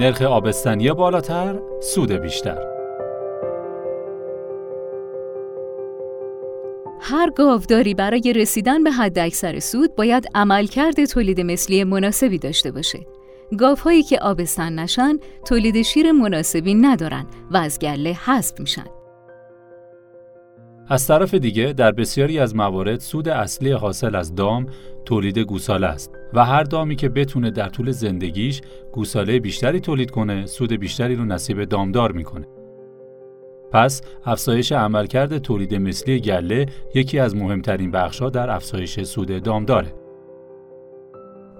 نرخ آبستنی بالاتر، سود بیشتر. هر گاوداری برای رسیدن به حد اکثر سود باید عملکرد تولید مثلی مناسبی داشته باشه. گاوهایی که آبستن نشن تولید شیر مناسبی ندارن و از گله حذف میشن. از طرف دیگه در بسیاری از موارد سود اصلی حاصل از دام تولید گوساله است و هر دامی که بتونه در طول زندگیش گوساله بیشتری تولید کنه سود بیشتری رو نصیب دامدار می‌کنه. پس افزایش عملکرد تولید مثلی گله یکی از مهمترین بخشها در افزایش سود دامداره.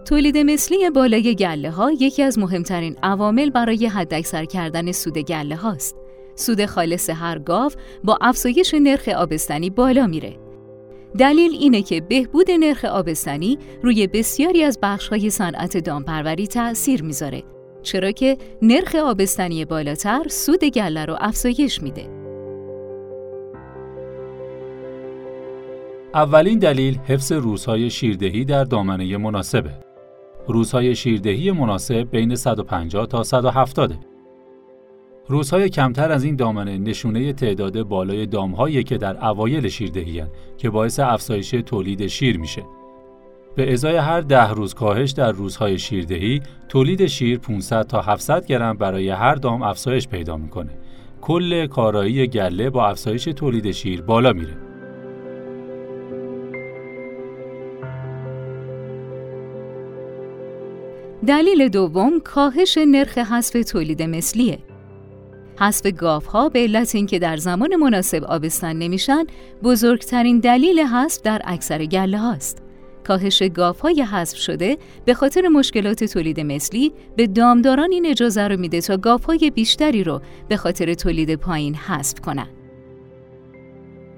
تولید مثلی بالای گله ها یکی از مهمترین عوامل برای حداکثر کردن سود گله هاست. سود خالص هر گاو با افزایش نرخ آبستنی بالا میره. دلیل اینه که بهبود نرخ آبستنی روی بسیاری از بخش‌های صنعت دامپروری تأثیر می‌ذاره چرا که نرخ آبستنی بالاتر سود گله رو افزایش میده. اولین دلیل حفظ روزهای شیردهی در دامنه مناسبه. روزهای شیردهی مناسب بین 150 تا 170 روزهای کمتر از این دامنه نشونه تعداد بالای دامهایی که در اوایل شیردهی که باعث افزایش تولید شیر میشه. به ازای هر ده روز کاهش در روزهای شیردهی تولید شیر 500 تا 700 گرم برای هر دام افزایش پیدا می‌کنه. کل کارایی گله با افزایش تولید شیر بالا میره. دلیل دوم کاهش نرخ حذف تولید مثلیه. حذف گاوها به علت اینکه در زمان مناسب آبستن نمیشن بزرگترین دلیل حذف در اکثر گله هاست. کاهش گاوهای حذف شده به خاطر مشکلات تولید مثلی به دامداران این اجازه رو میده تا گاوهای بیشتری رو به خاطر تولید پایین حذف کنند.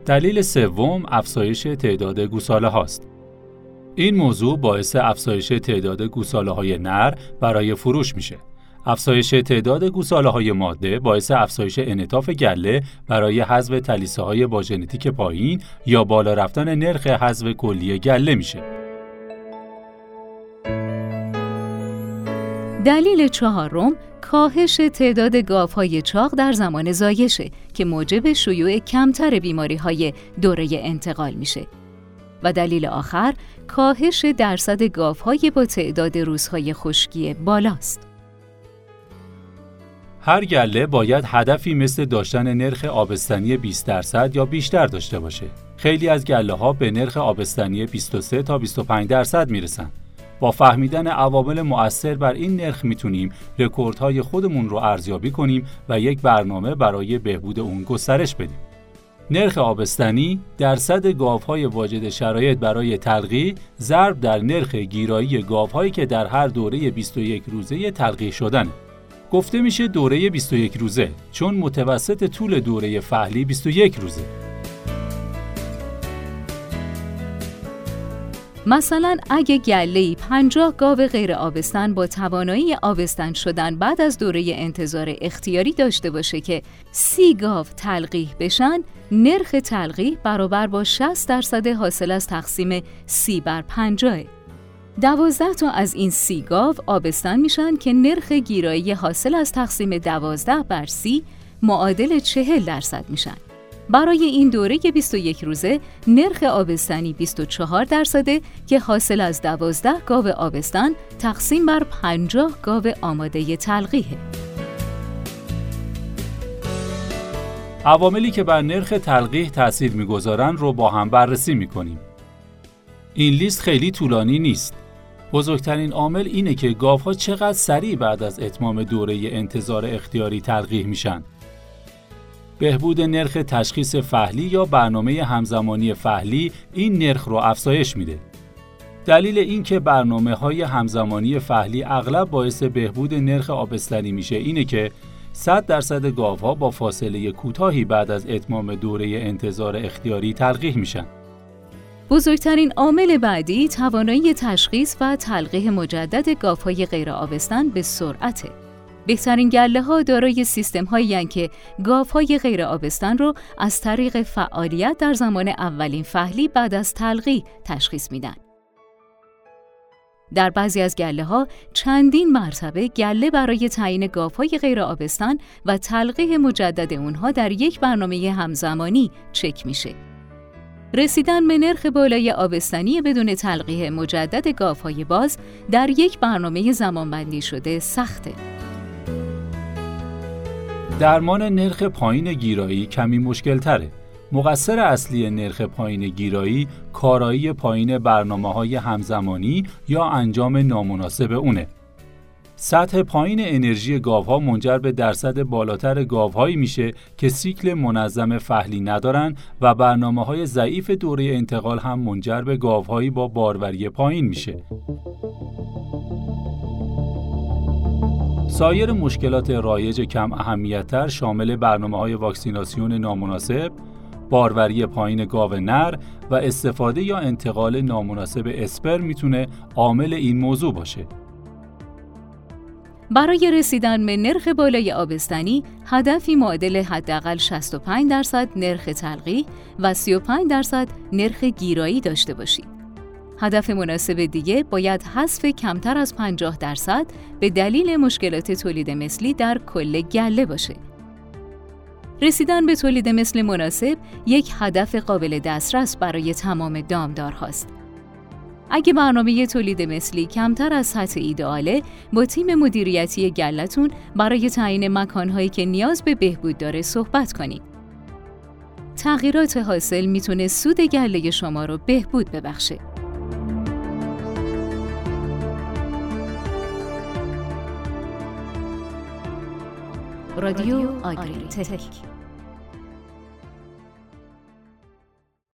دلیل سوم افزایش تعداد گوساله هاست. این موضوع باعث افزایش تعداد گوساله های نر برای فروش میشه. افزایش تعداد گوساله های ماده باعث افزایش انعطاف گله برای حذف تلیسه های با ژنتیک پایین یا بالا رفتن نرخ حذف کلی گله میشه. دلیل چهارم کاهش تعداد گاوهای چاق در زمان زایشه که موجب شیوع کمتر بیماری های دوره انتقال میشه. و دلیل آخر کاهش درصد گاوهای با تعداد روزهای خشکی بالاست. هر گله باید هدفی مثل داشتن نرخ آبستنی 20 درصد یا بیشتر داشته باشه. خیلی از گله ها به نرخ آبستنی 23 تا 25 درصد می‌رسن. با فهمیدن عوامل مؤثر بر این نرخ می‌تونیم رکوردهای خودمون رو ارزیابی کنیم و یک برنامه برای بهبود اون گسترش بدیم. نرخ آبستنی درصد گاوهای واجد شرایط برای تلقیح ضرب در نرخ گیرایی گاوهایی که در هر دوره 21 روزه تلقیح شدن گفته میشه دوره 21 روزه چون متوسط طول دوره فهلی 21 روزه. مثلا اگه گله 50 گاو غیر آبستن با توانایی آبستن شدن بعد از دوره انتظار اختیاری داشته باشه که 30 گاو تلقیح بشن نرخ تلقیح برابر با 60 درصد حاصل از تقسیم 30 بر 50 دوازده تا از این سی گاو آبستن میشن که نرخ گیرایی حاصل از تقسیم دوازده بر سی معادل چهل درصد میشن. برای این دوره 21 روزه نرخ آبستنی 24 درصده که حاصل از 12 گاو آبستن تقسیم بر 50 گاو آماده تلقیحه. عواملی که بر نرخ تلقیح تاثیر می‌گذارند رو با هم بررسی می‌کنیم. این لیست خیلی طولانی نیست. بزرگترین عامل اینه که گاوها چقدر سریع بعد از اتمام دوره انتظار اختیاری تلقیح میشن. بهبود نرخ تشخیص فهلی یا برنامه همزمانی فهلی این نرخ رو افزایش میده. دلیل اینکه برنامه های همزمانی فهلی اغلب باعث بهبود نرخ آبستنی میشه اینه که 100 درصد گاوها با فاصله کوتاهی بعد از اتمام دوره انتظار اختیاری تلقیح میشن. بزرگترین عامل بعدی توانایی تشخیص و تلقیح مجدد گاوهای غیر آبستن به سرعته. بهترین گله ها دارای سیستم هایی که گاوهای غیر آبستن رو از طریق فعالیت در زمان اولین فهلی بعد از تلقیح تشخیص میدن. در بعضی از گله ها چندین مرتبه گله برای تعیین های غیر آبستن و تلقیح مجدد اونها در یک برنامه همزمانی چک میشه. رسیدن به نرخ بالای آبستنی بدون تلقیح مجدد های باز در یک برنامه زمانبندی شده سخته. درمان نرخ پایین گیرایی کمی مشکل تره. مقصر اصلی نرخ پایین گیرایی کارایی پایین برنامه های همزمانی یا انجام نامناسب اونه. سطح پایین انرژی گاوها منجر به درصد بالاتر گاوهایی میشه که سیکل منظم فهلی ندارن و برنامه های ضعیف دوره انتقال هم منجر به گاوهایی با باروری پایین میشه. سایر مشکلات رایج کم اهمیتتر شامل برنامه های واکسیناسیون نامناسب، باروری پایین گاو نر و استفاده یا انتقال نامناسب اسپر می‌تونه عامل این موضوع باشه. برای رسیدن به نرخ بالای آبستنی هدفی معادل حداقل 65 درصد نرخ تلقی و 35 درصد نرخ گیرایی داشته باشید. هدف مناسب دیگه باید حذف کمتر از 50 درصد به دلیل مشکلات تولید مثلی در کل گله باشه. رسیدن به تولید مثل مناسب یک هدف قابل دسترس برای تمام دامدارهاست. اگه برنامه تولید مثلی کمتر از سطح ایدئاله با تیم مدیریتی گلتون برای تعیین مکانهایی که نیاز به بهبود داره صحبت کنید. تغییرات حاصل می‌تونه سود گله شما رو بهبود ببخشه. رادیو آگری تک